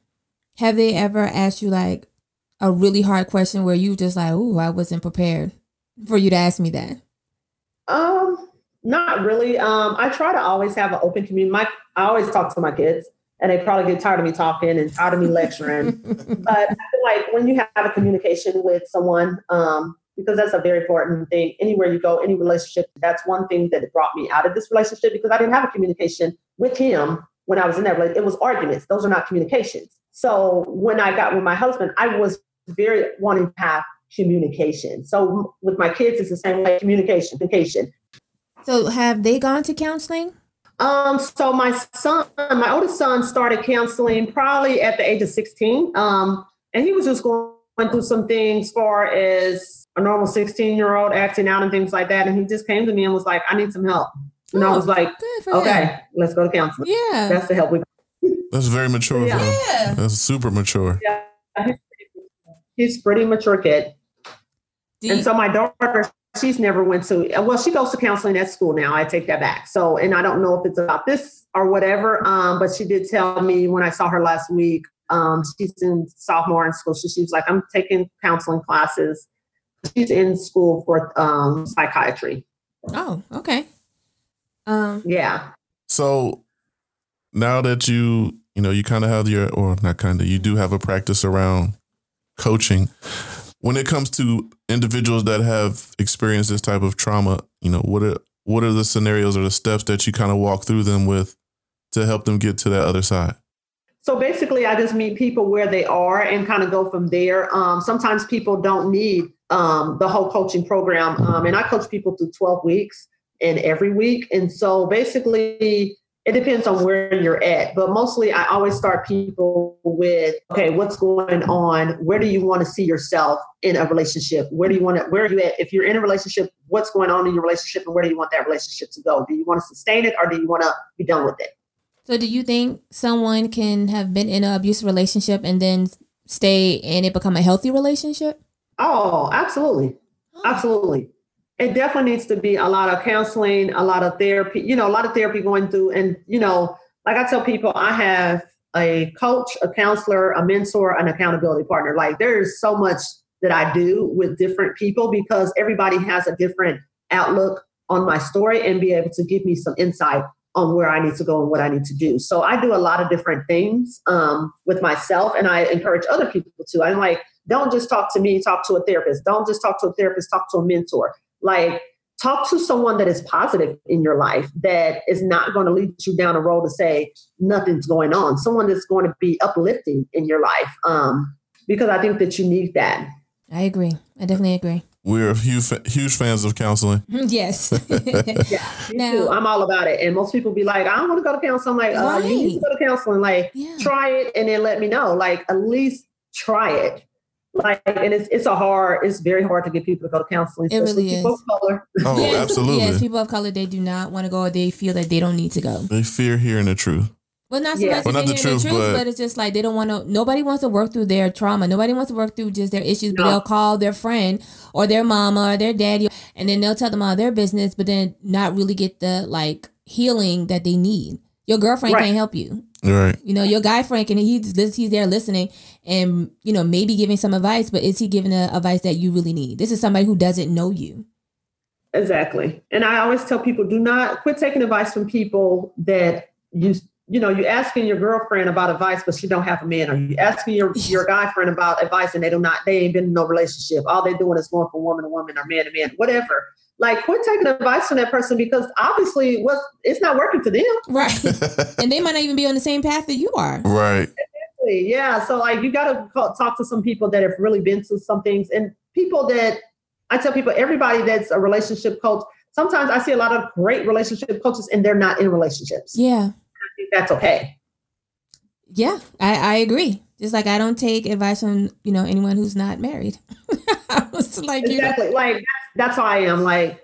have they ever asked you like a really hard question where you just like, oh, I wasn't prepared for you to ask me that? Um, not really. Um, I try to always have an open community. My I always talk to my kids and they probably get tired of me talking and tired of me lecturing. but I feel like when you have a communication with someone, um, because that's a very important thing. Anywhere you go, any relationship, that's one thing that brought me out of this relationship because I didn't have a communication with him when I was in that relationship. It was arguments. Those are not communications. So when I got with my husband, I was very wanting to have communication. So with my kids, it's the same way communication, communication. So have they gone to counseling? Um, so my son, my oldest son started counseling probably at the age of 16. Um, and he was just going through some things far as a normal 16 year old acting out and things like that. And he just came to me and was like, I need some help. And oh, I was like, okay, him. let's go to counseling. Yeah. That's the help we That's very mature. Yeah. yeah. That's super mature. Yeah. He's pretty, he's pretty mature kid. and so my daughter, she's never went to well she goes to counseling at school now. I take that back. So and i don't know if it's about this or whatever um, but she did tell me when i saw her last week um, she's in sophomore in school. So she was like i'm taking counseling classes. She's in school for um, psychiatry. Oh okay. Um, yeah. So now that you you know you kind of have your or not kind of you do have a practice around coaching. When it comes to individuals that have experienced this type of trauma, you know, what are what are the scenarios or the steps that you kind of walk through them with to help them get to that other side? So basically, I just meet people where they are and kind of go from there. Um, sometimes people don't need um, the whole coaching program, um, and I coach people through 12 weeks and every week. And so basically, it depends on where you're at but mostly i always start people with okay what's going on? Where do you want to see yourself in a relationship? Where do you want to where are you at? If you're in a relationship what's going on in your relationship and where do you want that relationship to go? Do you want to sustain it or do you want to be done with it? So do you think someone can have been in an abusive relationship and then stay and it become a healthy relationship? Oh absolutely. Oh. absolutely it definitely needs to be a lot of counseling, a lot of therapy, you know, a lot of therapy going through. And, you know, like I tell people, I have a coach, a counselor, a mentor, an accountability partner. Like there's so much that I do with different people because everybody has a different outlook on my story and be able to give me some insight on where I need to go and what I need to do. So I do a lot of different things um, with myself, and I encourage other people to. I'm like, don't just talk to me, talk to a therapist. Don't just talk to a therapist, talk to a mentor. Like, talk to someone that is positive in your life that is not going to lead you down a road to say nothing's going on. Someone that's going to be uplifting in your life. Um, because I think that you need that. I agree. I definitely agree. We're huge, huge fans of counseling. yes. yeah, now. I'm all about it. And most people be like, I don't want to go to counseling. I'm like, uh, right. you need to go to counseling. Like, yeah. try it and then let me know. Like, at least try it like and it's it's a hard it's very hard to get people to go to counseling it really is. of color oh yes, absolutely yes people of color they do not want to go or they feel that they don't need to go they fear hearing the truth well not so yeah. much well, not the truth, the truth but, but, it's just like they don't want to nobody wants to work through their trauma nobody wants to work through just their issues no. but they'll call their friend or their mama or their daddy and then they'll tell them all their business but then not really get the like healing that they need your girlfriend right. can't help you Right. You know, your guy Frank, and he's he's there listening, and you know maybe giving some advice, but is he giving the advice that you really need? This is somebody who doesn't know you. Exactly, and I always tell people: do not quit taking advice from people that you you know you're asking your girlfriend about advice, but she don't have a man, or you asking your your guy friend about advice, and they do not they ain't been in no relationship. All they're doing is going from woman to woman or man to man, whatever like quit taking advice from that person because obviously what it's not working for them. Right. And they might not even be on the same path that you are. Right. Exactly. yeah. So like you got to talk to some people that have really been through some things and people that i tell people everybody that's a relationship coach sometimes i see a lot of great relationship coaches and they're not in relationships. Yeah. I think that's okay. Yeah. I, I agree just like i don't take advice from you know anyone who's not married like exactly you know. like that's how I am. Like,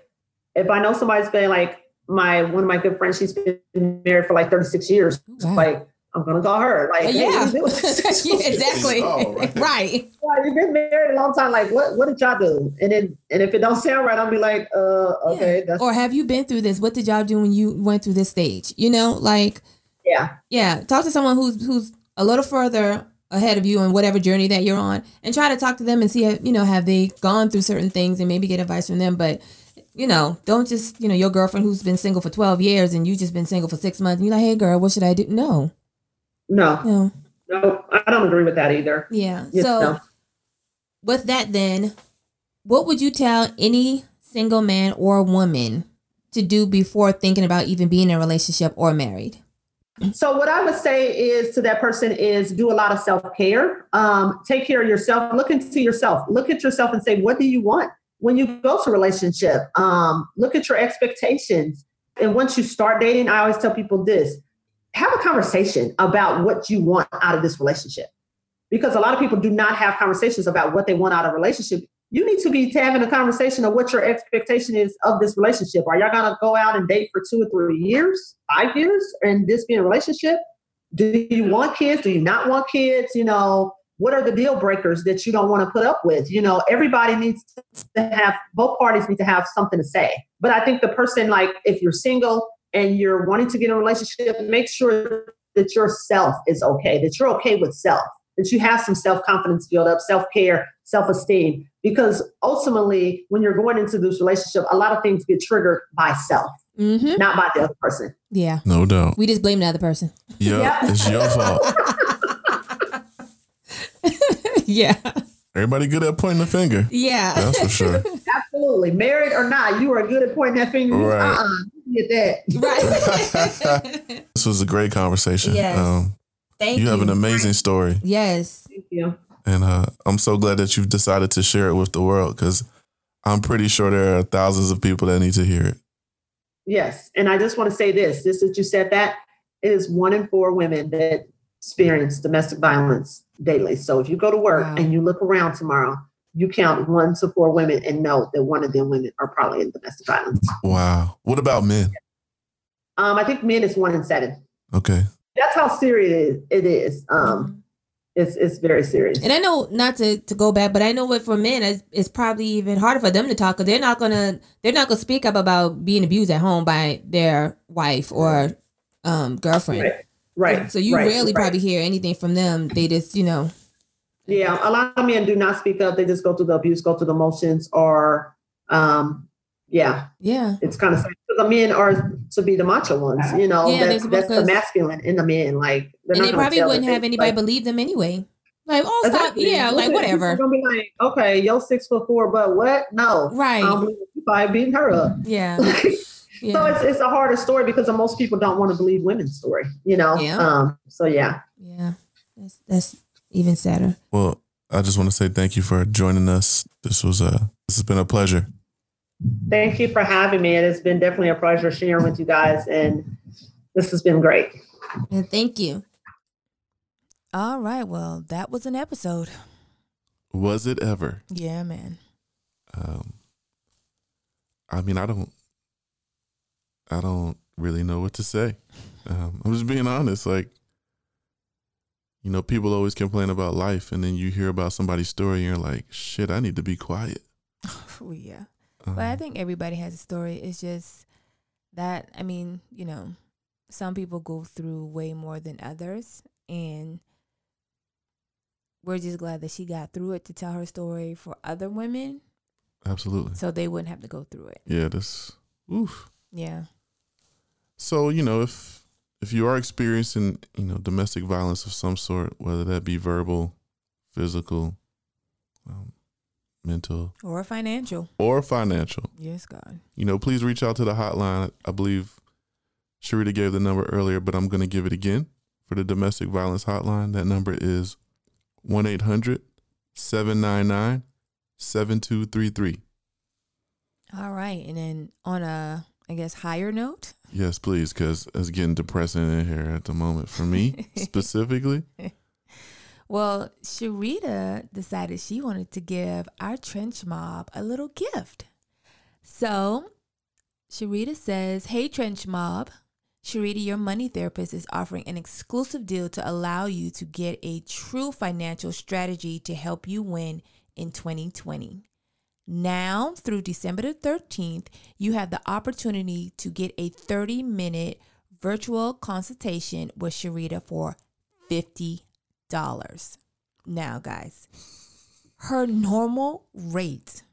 if I know somebody's been like my one of my good friends, she's been married for like 36 years. Wow. Like, I'm gonna call her. Like, yeah, hey, yeah exactly. Oh, right. right. Yeah, you've been married a long time. Like, what what did y'all do? And then and if it don't sound right, I'll be like, uh, okay. Yeah. Or have you been through this? What did y'all do when you went through this stage? You know, like, yeah, yeah. Talk to someone who's who's a little further ahead of you on whatever journey that you're on and try to talk to them and see you know have they gone through certain things and maybe get advice from them. But you know don't just you know your girlfriend who's been single for 12 years and you just been single for six months and you're like hey girl what should i do? No. No. No. No i don't agree with that either. Yeah. So no. with that then what would you tell any single man or woman to do before thinking about even being in a relationship or married? So what I would say is to that person is do a lot of self care. Um, take care of yourself. Look into yourself. Look at yourself and say, what do you want when you go to relationship? Um, look at your expectations. And once you start dating, I always tell people this: have a conversation about what you want out of this relationship, because a lot of people do not have conversations about what they want out of a relationship you need to be having a conversation of what your expectation is of this relationship. Are y'all gonna go out and date for two or three years, five years, and this be a relationship? Do you want kids? Do you not want kids? You know, what are the deal breakers that you don't want to put up with? You know, everybody needs to have both parties need to have something to say. But I think the person, like, if you're single and you're wanting to get in a relationship, make sure that yourself is okay, that you're okay with self, that you have some self confidence built up, self care, self esteem because ultimately when you're going into this relationship a lot of things get triggered by self mm-hmm. not by the other person yeah no doubt we just blame the other person yep, yeah it's your fault yeah Everybody good at pointing the finger. Yeah. That's for sure. Absolutely. Married or not, you are good at pointing that finger. Right. Uh-uh. Get that. Right. this was a great conversation. Yes. Um, Thank you. You have an amazing story. Yes. Thank you. And uh, I'm so glad that you've decided to share it with the world because I'm pretty sure there are thousands of people that need to hear it. Yes. And I just want to say this just that you said that is one in four women that experience domestic violence daily. So if you go to work wow. and you look around tomorrow, you count one to four women and know that one of them women are probably in domestic violence. Wow. What about men? Um, I think men is one in seven. Okay. That's how serious it is. Um, it's it's very serious. And I know not to, to go back, but I know what for men it's, it's probably even harder for them to talk because they're not gonna they're not gonna speak up about being abused at home by their wife or um, girlfriend. Right. Right. So you right. rarely right. probably hear anything from them. They just you know. Yeah, a lot of men do not speak up. They just go through the abuse, go through the motions, or um, yeah, yeah. It's kind of the men are to be the macho ones, you know. Yeah, that's, that's the masculine in the men. Like, and they probably wouldn't have anybody like, believe them anyway. Like, oh, exactly. stop. Yeah, like whatever. Gonna be like, okay, you're six foot four, but what? No, right. I don't believe you by beating her up. Yeah. yeah. So it's it's a harder story because most people don't want to believe women's story, you know. Yeah. Um. So yeah. Yeah. That's that's even sadder. Well, I just want to say thank you for joining us. This was a this has been a pleasure. Thank you for having me. It has been definitely a pleasure sharing with you guys, and this has been great. And thank you. All right. Well, that was an episode. Was it ever? Yeah, man. Um, I mean, I don't, I don't really know what to say. Um, I'm just being honest. Like, you know, people always complain about life, and then you hear about somebody's story, and you're like, "Shit, I need to be quiet." Oh yeah. But I uh-huh. think everybody has a story. It's just that I mean, you know, some people go through way more than others, and we're just glad that she got through it to tell her story for other women. Absolutely. So they wouldn't have to go through it. Yeah, this. Oof. Yeah. So you know, if if you are experiencing you know domestic violence of some sort, whether that be verbal, physical, um, mental, or financial, or financial. Yes, God. You know, please reach out to the hotline. I believe Sharita gave the number earlier, but I'm going to give it again for the domestic violence hotline. That number is 1 800 799 7233. All right. And then on a, I guess, higher note? Yes, please, because it's getting depressing in here at the moment for me specifically. Well, Sharita decided she wanted to give our trench mob a little gift. So Sharita says, Hey, trench mob. Sharita, your money therapist, is offering an exclusive deal to allow you to get a true financial strategy to help you win in 2020. Now, through December the 13th, you have the opportunity to get a 30 minute virtual consultation with Sharita for 50 dollars. Now, guys, her normal rate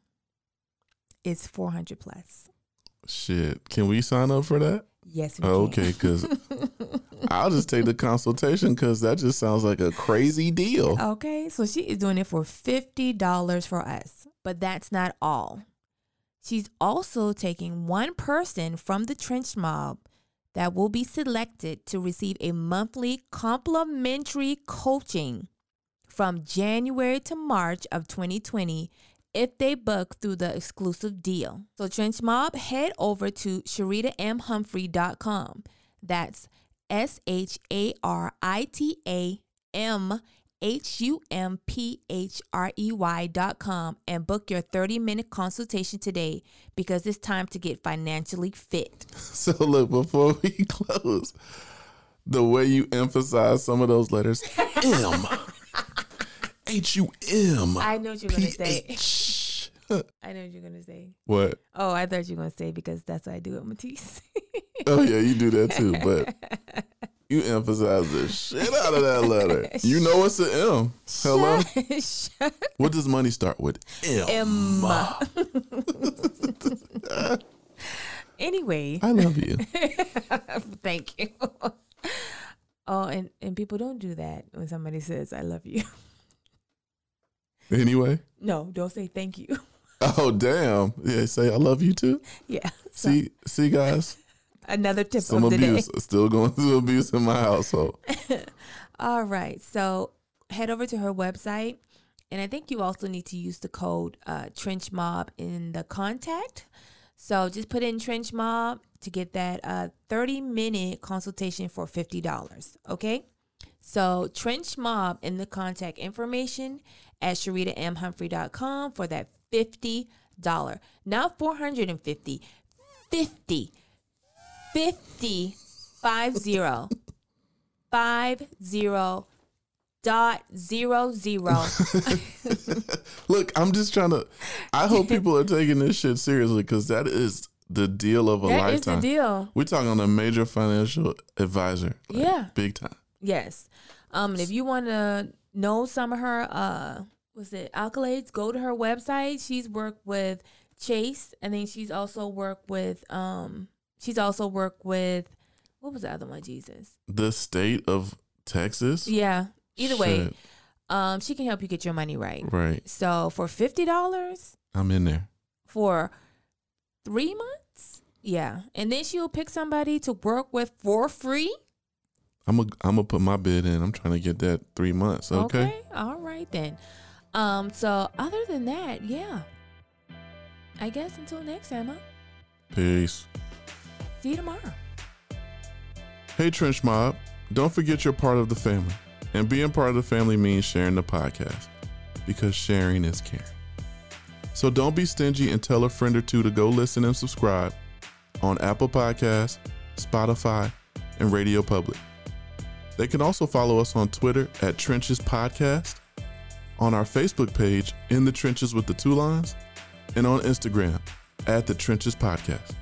is four hundred plus. Shit, can we sign up for that? Yes. Oh, okay, because I'll just take the consultation because that just sounds like a crazy deal. Okay, so she is doing it for fifty dollars for us. But that's not all. She's also taking one person from the trench mob that will be selected to receive a monthly complimentary coaching from January to March of 2020 if they book through the exclusive deal. So Trench Mob, head over to SharitaMHumphrey.com. That's S H A R I T A M H U M P H R E Y dot com and book your 30 minute consultation today because it's time to get financially fit. So look, before we close, the way you emphasize some of those letters, M, H U M, I know what you're going to say. I know what you're going to say. What? Oh, I thought you were going to say because that's what I do at Matisse. Oh yeah, you do that too, but you emphasize the shit out of that letter. You know it's an M. Hello. What does money start with? M. M. anyway, I love you. thank you. Oh, and, and people don't do that when somebody says, I love you. Anyway. No, don't say thank you. Oh damn. Yeah, say I love you too. Yeah. So See, see, guys, another tip some of the abuse. day. Still going through abuse in my household. All right. So head over to her website. And I think you also need to use the code uh, Trench Mob in the contact. So just put in Trench Mob to get that uh, 30 minute consultation for $50. Okay. So Trench Mob in the contact information at SharitaMHumphrey.com for that $50. Not 450 50 50 five zero five zero dot zero zero. Look, I'm just trying to. I hope people are taking this shit seriously because that is the deal of a That is the lifetime. deal. We're talking on a major financial advisor. like, Yeah. big time. Yes. Um, and if you want to know some of her uh was it accolades, go to her website. She's worked with Chase. and then she's also worked with um she's also worked with what was the other one, Jesus? The state of Texas. Yeah. Either way, um, she can help you get your money right. Right. So for fifty dollars, I'm in there. for three months. Yeah. And then she'll pick somebody to work with for free. I'm gonna I'm gonna put my bid in. I'm trying to get that three months. Okay. All right then. Um, so other than that, yeah. I guess until next time, huh? Peace. See you tomorrow. Hey Trench Mob, don't forget you're part of the family. And being part of the family means sharing the podcast. Because sharing is caring. So don't be stingy and tell a friend or two to go listen and subscribe on Apple Podcasts, Spotify, and Radio Public. They can also follow us on Twitter at Trenches Podcast, on our Facebook page, In the Trenches with the Two Lines, and on Instagram at The Trenches Podcast.